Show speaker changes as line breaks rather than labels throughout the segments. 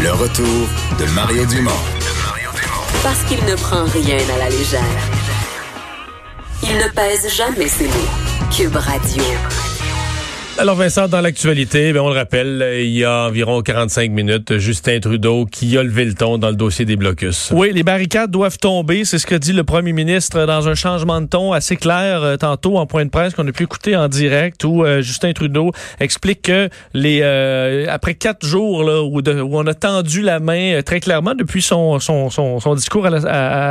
Le retour de Mario Dumont.
Parce qu'il ne prend rien à la légère. Il ne pèse jamais ses mots. Cube Radio.
Alors Vincent, dans l'actualité, ben, on le rappelle, il y a environ 45 minutes, Justin Trudeau qui a levé le ton dans le dossier des blocus.
Oui, les barricades doivent tomber, c'est ce que dit le premier ministre dans un changement de ton assez clair euh, tantôt en point de presse qu'on a pu écouter en direct où euh, Justin Trudeau explique que les euh, après quatre jours là, où, on a tendu la main très clairement depuis son, discours à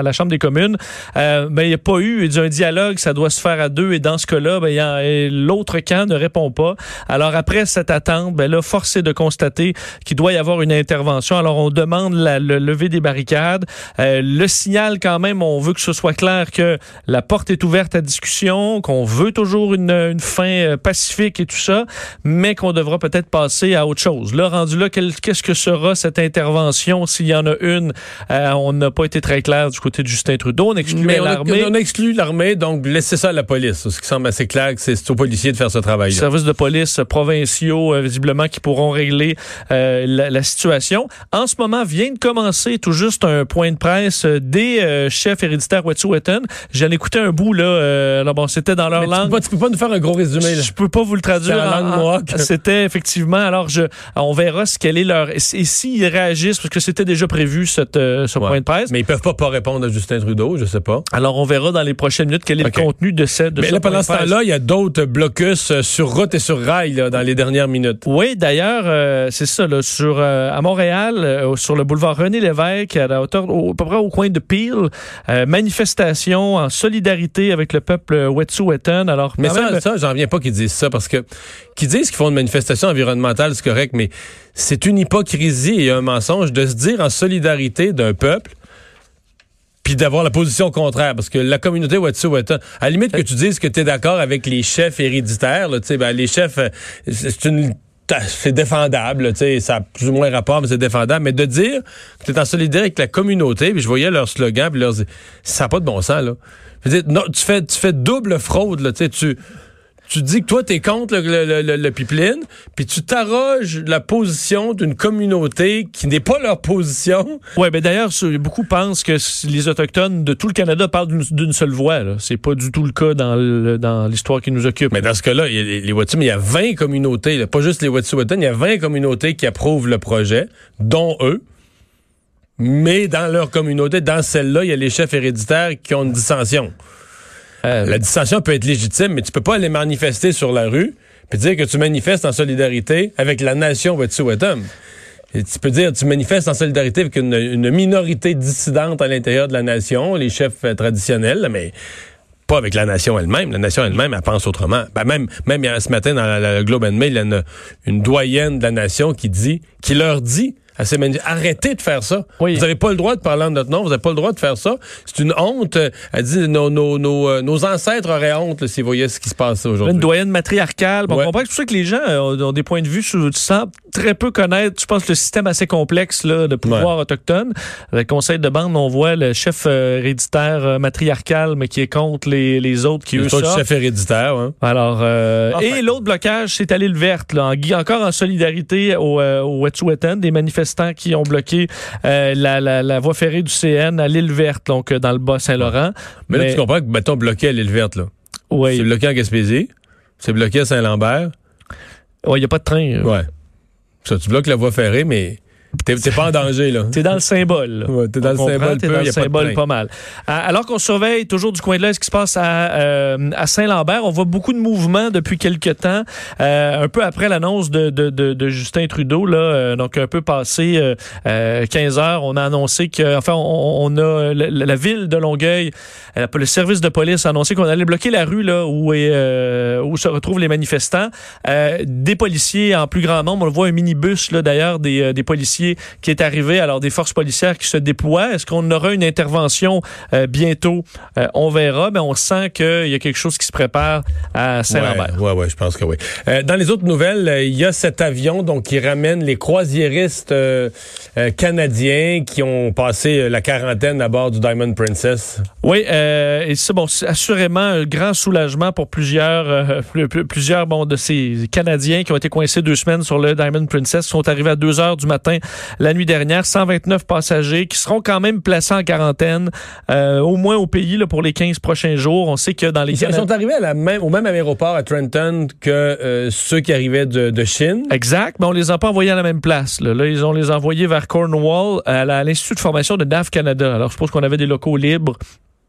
la, Chambre des communes, ben, il n'y a pas eu un dialogue, ça doit se faire à deux et dans ce cas-là, ben, l'autre camp ne répond pas. Alors après cette attente, ben là, force est de constater qu'il doit y avoir une intervention. Alors on demande la, le lever des barricades. Euh, le signal quand même, on veut que ce soit clair que la porte est ouverte à discussion, qu'on veut toujours une, une, fin euh, pacifique et tout ça, mais qu'on devra peut-être passer à autre chose. Là, rendu là, qu'est-ce que sera cette intervention? S'il y en a une? Euh, on n'a pas été très clair du côté de Justin Trudeau. On exclut l'armée.
On exclut l'armée, donc laissez ça à la police. Ce qui semble assez clair c'est aux policiers de faire ce travail. -là.
Service de police provinciaux, euh, visiblement, qui pourront régler euh, la, situation. En ce moment, vient de commencer tout juste un point de presse des chefs héréditaires Wet'suwet'en. J'en écouté un bout, là. alors bon, c'était dans leur langue.
Tu peux, pas, tu peux pas nous faire un gros résumé, là.
Je peux pas vous le traduire. En, c'était effectivement, alors je, on verra ce qu'elle est leur, et, s'ils réagissent, parce que c'était déjà prévu, cette, ce point de presse.
Mais ils peuvent pas pas répondre à Justin Trudeau, je sais pas.
Alors on verra dans les prochaines minutes quel est le contenu de cette, de
Mais là, pendant ce temps-là, il y a d'autres blocus sur route et sur rail, dans les dernières minutes.
Oui, d'ailleurs, euh, c'est ça, là, sur, euh, à Montréal, euh, sur le boulevard René Lévesque, à la hauteur, au, à peu près au coin de Peel, manifestation en solidarité avec le peuple Wet'suwet'en. Alors,
mais ça, ça j'en viens pas qu'ils disent ça, parce que qu'ils disent qu'ils font une manifestation environnementale, c'est correct, mais c'est une hypocrisie et un mensonge de se dire en solidarité d'un peuple puis d'avoir la position contraire. Parce que la communauté Wet'suwet'en, à la limite que tu dises que tu es d'accord avec les chefs héréditaires, là, ben, les chefs, euh, c'est une c'est défendable, tu sais, ça a plus ou moins rapport, mais c'est défendable. Mais de dire que tu es en solidarité avec la communauté, puis je voyais leur slogan, puis leur ça n'a pas de bon sens, là. Non, tu fais, tu fais double fraude, là, tu sais, tu tu dis que toi, tu es contre le, le, le, pipeline, puis tu t'arroges la position d'une communauté qui n'est pas leur position.
Oui, mais d'ailleurs, beaucoup pensent que les Autochtones de tout le Canada parlent d'une seule voix. C'est pas du tout le cas dans l'histoire qui nous occupe.
Mais dans ce cas-là, les, les il y a 20 communautés, pas juste les Wet'suwet'en, il y a 20 communautés qui approuvent le projet, dont eux. Mais dans leur communauté, dans celle-là, il y a les chefs héréditaires qui ont une dissension. Euh, la dissension peut être légitime, mais tu peux pas aller manifester sur la rue puis dire que tu manifestes en solidarité avec la nation Wet'suwet'en. Et tu peux dire, tu manifestes en solidarité avec une, minorité dissidente à l'intérieur de la nation, les chefs euh, traditionnels, mais pas avec la nation elle-même. La nation elle-même, elle pense autrement. Ben même, même ce matin dans la, Globe and Mail, il y a une, une doyenne de la nation qui dit, qui leur dit Arrêtez de faire ça. Vous n'avez pas le droit de parler en notre nom. Vous n'avez pas le droit de faire ça. C'est une honte. Elle dit nos, nos, nos, euh, nos ancêtres auraient honte s'ils voyaient ce qui se passe aujourd'hui.
Une doyenne matriarcale. Bon, On comprend que c'est pour ça que les gens euh, ont, des points de vue sur, sans très peu connaître, je pense, le système assez complexe là, de pouvoir autochtone. Le conseil de bande, on voit le chef euh, héréditaire matriarcal, mais qui est contre les, les autres qui eux
sortent. chef héréditaire. Hein.
Alors, et l'autre blocage, c'est à l'île verte, là, encore en solidarité au, au Wet'suwet'en, des manifestations qui ont bloqué euh, la, voie ferrée du CN à l'île verte, donc euh, dans le Bas-Saint-Laurent.
Mais, là, tu comprends que, mettons, bloqué à l'île verte, là.
Oui.
C'est bloqué en Gaspésie. C'est bloqué à Saint-Lambert.
Oui, il n'y a pas de train.
Euh. Ouais. Ça, tu bloques la voie ferrée, mais T'es pas en danger, là.
T'es dans le symbole.
Ouais, t'es dans le symbole.
T'es dans le symbole pas, mal. Alors qu'on surveille toujours du coin de l'œil ce qui se passe à, euh, à Saint-Lambert, on voit beaucoup de mouvements depuis quelques temps. Euh, un peu après l'annonce de, de, de, de, Justin Trudeau, là, euh, donc un peu passé 15 heures, on a annoncé que, enfin, on, a la, ville de Longueuil, le service de police a annoncé qu'on allait bloquer la rue là où, est, où se retrouvent les manifestants. des policiers en plus grand nombre, on le voit un minibus là d'ailleurs des, des policiers qui est arrivé, alors des forces policières qui se déploient. Est-ce qu'on aura une intervention euh, bientôt? Euh, on verra, mais on sent qu'il y a quelque chose qui se prépare à Saint-Lambert.
Oui, ouais, ouais, je pense que oui. Euh, dans les autres nouvelles, il y a cet avion donc qui ramène les croisiéristes canadiens qui ont passé la quarantaine à bord du Diamond Princess.
Oui, et c'est bon, assurément un grand soulagement pour plusieurs, plusieurs bon, de ces Canadiens qui ont été coincés deux semaines sur le Diamond Princess, sont arrivés à 2 heures du matin la nuit dernière. 129 passagers qui seront quand même placés en quarantaine, euh, au moins au pays là, pour les 15 prochains jours. On sait que dans les...
Ils sont arrivés à la même, au même aéroport à Trenton que euh, ceux qui arrivaient de, de, Chine.
Exact, mais on les a pas envoyés à la même place. Là, là ils ont les envoyés vers Cornwall, à l'Institut de formation de NAV Canada. Alors, je suppose qu'on avait des locaux libres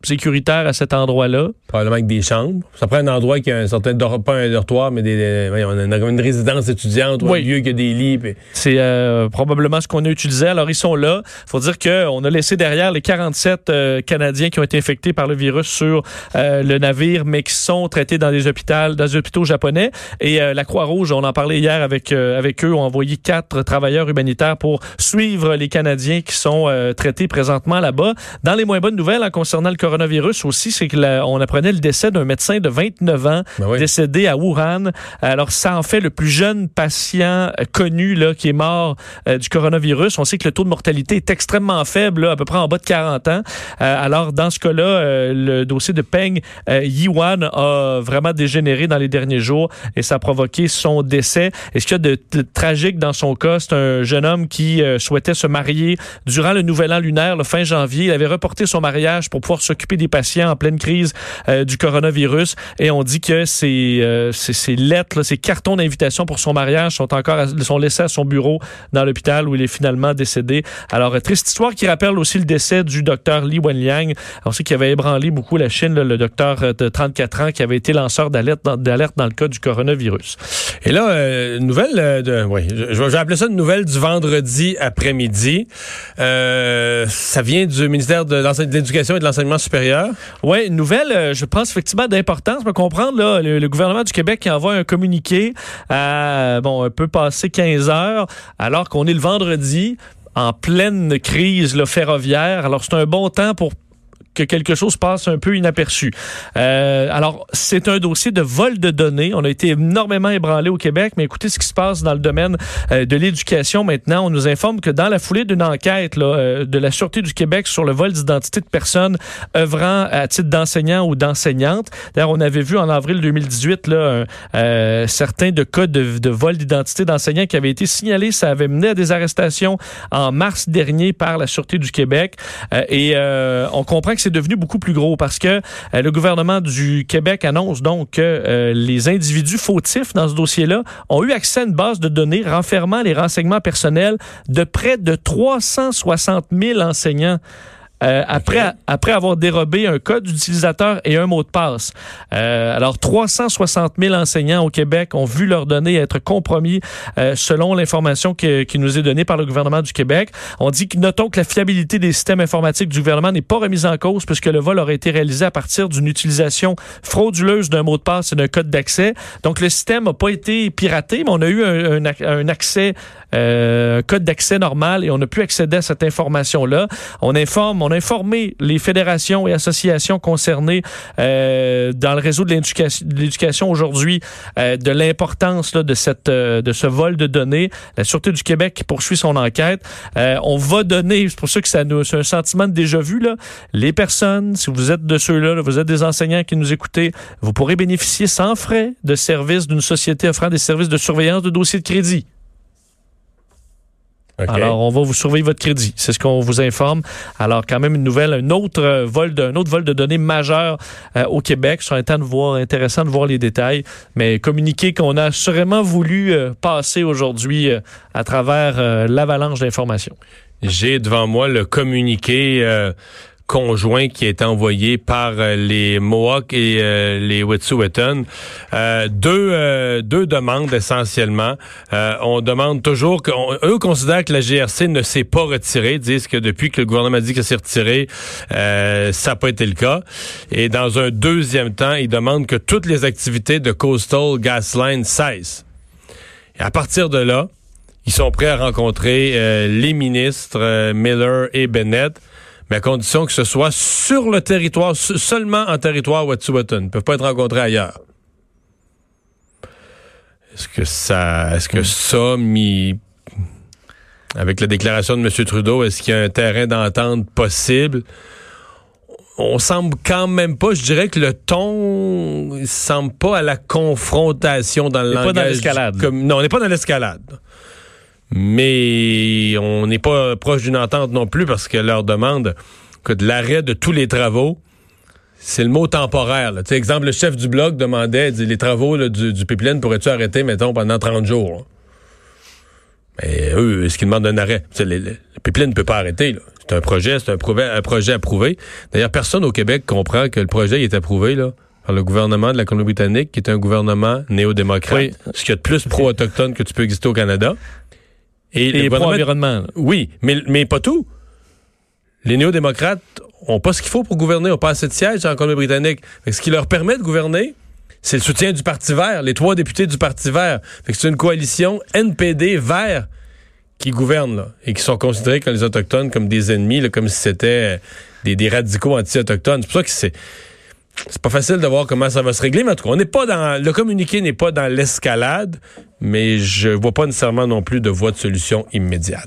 sécuritaire à cet endroit-là.
Probablement avec des chambres. Ça prend un endroit qui a un certain, pas un dortoir, mais des, une, résidence étudiante ou un lieu qui a des lits.
C'est euh, probablement ce qu'on a utilisé. Alors, ils sont là. faut dire qu'on a laissé derrière les 47 euh, Canadiens qui ont été infectés par le virus sur euh, le navire, mais qui sont traités dans des hôpitaux, dans des hôpitaux japonais. Et la Croix-Rouge, on en parlait hier avec, avec eux, ont envoyé quatre travailleurs humanitaires pour suivre les Canadiens qui sont traités présentement là-bas. Dans les moins bonnes nouvelles, en concernant le coronavirus aussi, c'est qu'on apprenait le décès d'un médecin de 29 ans ben décédé à Wuhan. Alors, ça en fait le plus jeune patient euh, connu là, qui est mort euh, du coronavirus. On sait que le taux de mortalité est extrêmement faible, à peu près en bas de 40 ans. Euh, alors, dans ce cas-là, le dossier de Peng Yiwan a vraiment dégénéré dans les derniers jours et ça a provoqué son décès. Et ce qu'il y a de, de, tragique dans son cas, c'est un jeune homme qui souhaitait se marier durant le nouvel an lunaire, le fin janvier. Il avait reporté son mariage pour pouvoir se s'occuper des patients en pleine crise euh, du coronavirus. Et on dit que ces, euh, lettres, ces cartons d'invitation pour son mariage sont encore sont laissés à son bureau dans l'hôpital où il est finalement décédé. Alors, euh, triste histoire qui rappelle aussi le décès du docteur Li Wenliang. On sait qu'il avait ébranlé beaucoup la Chine, le docteur de 34 ans qui avait été lanceur d'alerte dans, le cas du coronavirus.
Et là, nouvelle de, oui, je, je vais appeler ça une nouvelle du vendredi après-midi. ça vient du ministère de l'Éducation et de l'Enseignement supérieur.
Oui, une nouvelle, euh, je pense effectivement d'importance. Peut comprendre, le, gouvernement du Québec qui envoie un communiqué à, bon, un peu passé 15 heures, alors qu'on est le vendredi en pleine crise ferroviaire. Alors, c'est un bon temps pour que quelque chose passe un peu inaperçu. Euh, alors, c'est un dossier de vol de données. On a été énormément ébranlé au Québec, mais écoutez ce qui se passe dans le domaine euh, de l'éducation maintenant. On nous informe que dans la foulée d'une enquête là, euh, de la Sûreté du Québec sur le vol d'identité de personnes œuvrant à titre d'enseignant ou d'enseignante, d'ailleurs, on avait vu en avril 2018 là, euh, certains de cas de, vol d'identité d'enseignants qui avaient été signalés. Ça avait mené à des arrestations en mars dernier par la Sûreté du Québec. et on comprend que c'est devenu beaucoup plus gros parce que euh, le gouvernement du Québec annonce donc que euh, les individus fautifs dans ce dossier-là ont eu accès à une base de données renfermant les renseignements personnels de près de 360 000 enseignants. Euh, après, après avoir dérobé un code d'utilisateur et un mot de passe. Euh, alors, 360 000 enseignants au Québec ont vu leurs données être compromis euh, selon l'information qui, qui, nous est donnée par le gouvernement du Québec. On dit que notons que la fiabilité des systèmes informatiques du gouvernement n'est pas remise en cause puisque le vol aurait été réalisé à partir d'une utilisation frauduleuse d'un mot de passe et d'un code d'accès. Donc, le système n'a pas été piraté, mais on a eu un, un, un accès, un code d'accès normal et on a pu accéder à cette information-là. On informe, on a informé les fédérations et associations concernées euh, dans le réseau de l'éducation aujourd'hui euh, de l'importance de cette euh, de ce vol de données. La Sûreté du Québec poursuit son enquête. on va donner, c'est pour ça que ça nous, c'est un sentiment de déjà vu là. Les personnes, si vous êtes de ceux-là, vous êtes des enseignants qui nous écoutez, vous pourrez bénéficier sans frais de services d'une société offrant des services de surveillance de dossiers de crédit. Alors, on va vous surveiller votre crédit. C'est ce qu'on vous informe. Alors, quand même une nouvelle, un autre euh, vol de, autre vol de données majeur euh, au Québec. C'est de voir, intéressant de voir les détails. Mais communiqué qu'on a sûrement voulu euh, passer aujourd'hui à travers l'avalanche d'informations.
J'ai devant moi le communiqué conjoint qui est envoyé par euh, les Mohawks et euh, les Wet'suwet'en. Euh, deux, deux demandes essentiellement. on demande toujours que eux considèrent que la GRC ne s'est pas retirée, disent que depuis que le gouvernement dit que s'est retiré, ça n'a pas été le cas. Et dans un deuxième temps, ils demandent que toutes les activités de Coastal Gasline cessent. À partir de là, ils sont prêts à rencontrer les ministres Miller et Bennett mais à condition que ce soit sur le territoire, seulement en territoire Wet'suwet'en. Ils ne peuvent pas être rencontrés ailleurs. Est-ce que ça, est-ce que ça, mis, avec la déclaration de M. Trudeau, est-ce qu'il y a un terrain d'entente possible? On semble quand même pas, je dirais que le ton, il semble pas à la confrontation dans le langage.
pas dans l'escalade.
non, on n'est pas dans l'escalade. Mais on n'est pas proche d'une entente non plus parce que leur demande que de l'arrêt de tous les travaux, c'est le mot temporaire. Là. Exemple, le chef du bloc demandait dit, les travaux du, du, pipeline pourrais-tu arrêter, mettons, pendant 30 jours. Mais eux, est-ce qu'ils demandent un arrêt? le pipeline ne peut pas arrêter. C'est un projet, c'est un, un, projet approuvé. D'ailleurs, personne au Québec comprend que le projet est approuvé là, par le gouvernement de la Colombie-Britannique, qui est un gouvernement néo-démocrate. Ce qui est de plus pro-autochtone que tu peux exister au Canada.
Et, Et pro-environnement.
Oui, mais, mais pas tout. Les néo-démocrates ont pas ce qu'il faut pour gouverner, ont pas assez de sièges en Colombie-Britannique. Ce qui leur permet de gouverner, c'est le soutien du Parti vert, les trois députés du Parti vert. c'est une coalition NPD vert qui gouverne là, et qui sont considérés comme les Autochtones comme des ennemis, comme si c'était des, des, radicaux anti-autochtones. C'est pour ça que c'est c'est pas facile de voir comment ça va se régler, mais en tout cas, on n'est pas dans le communiqué n'est pas dans l'escalade, mais je vois pas nécessairement non plus de voie de solution immédiate.